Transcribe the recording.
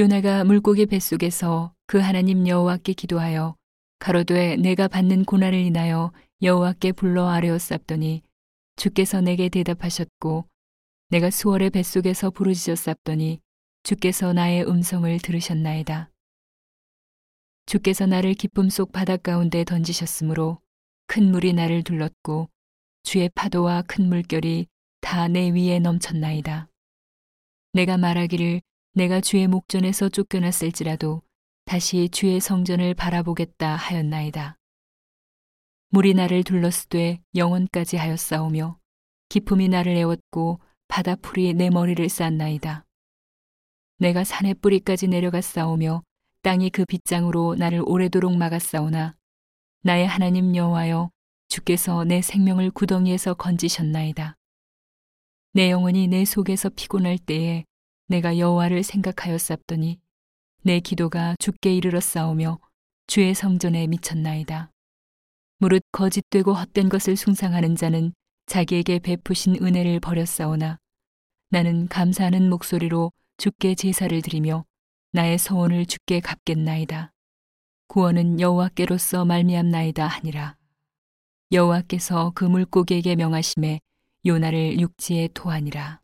요나가 물고기 뱃속에서 그 하나님 여호와께 기도하여 가로되 내가 받는 고난을 인하여 여호와께 불러 아뢰었sap더니 주께서 내게 대답하셨고 내가 수월의 뱃속에서 부르짖었sap더니 주께서 나의 음성을 들으셨나이다. 주께서 나를 기쁨 속 바닷 가운데 던지셨으므로 큰 물이 나를 둘렀고 주의 파도와 큰 물결이 다 내 위에 넘쳤나이다. 내가 말하기를 내가 주의 목전에서 쫓겨났을지라도 다시 주의 성전을 바라보겠다 하였나이다. 물이 나를 둘러쓰되 영혼까지 하였사오며 기품이 나를 애웠고 바다풀이 내 머리를 쌌나이다. 내가 산의 뿌리까지 내려갔사오며 땅이 그 빗장으로 나를 오래도록 막았사오나 나의 하나님 여호와여 주께서 내 생명을 구덩이에서 건지셨나이다. 내 영혼이 내 속에서 피곤할 때에 내가 여호와를 생각하였sap더니 내 기도가 주께 이르렀사오며 주의 성전에 미쳤나이다. 무릇 거짓되고 헛된 것을 숭상하는 자는 자기에게 베푸신 은혜를 버렸사오나 나는 감사하는 목소리로 주께 제사를 드리며 나의 소원을 주께 갚겠나이다. 구원은 여호와께로서 말미암나이다 하니라. 여호와께서 그 물고기에게 명하심에 요나를 육지에 토하니라.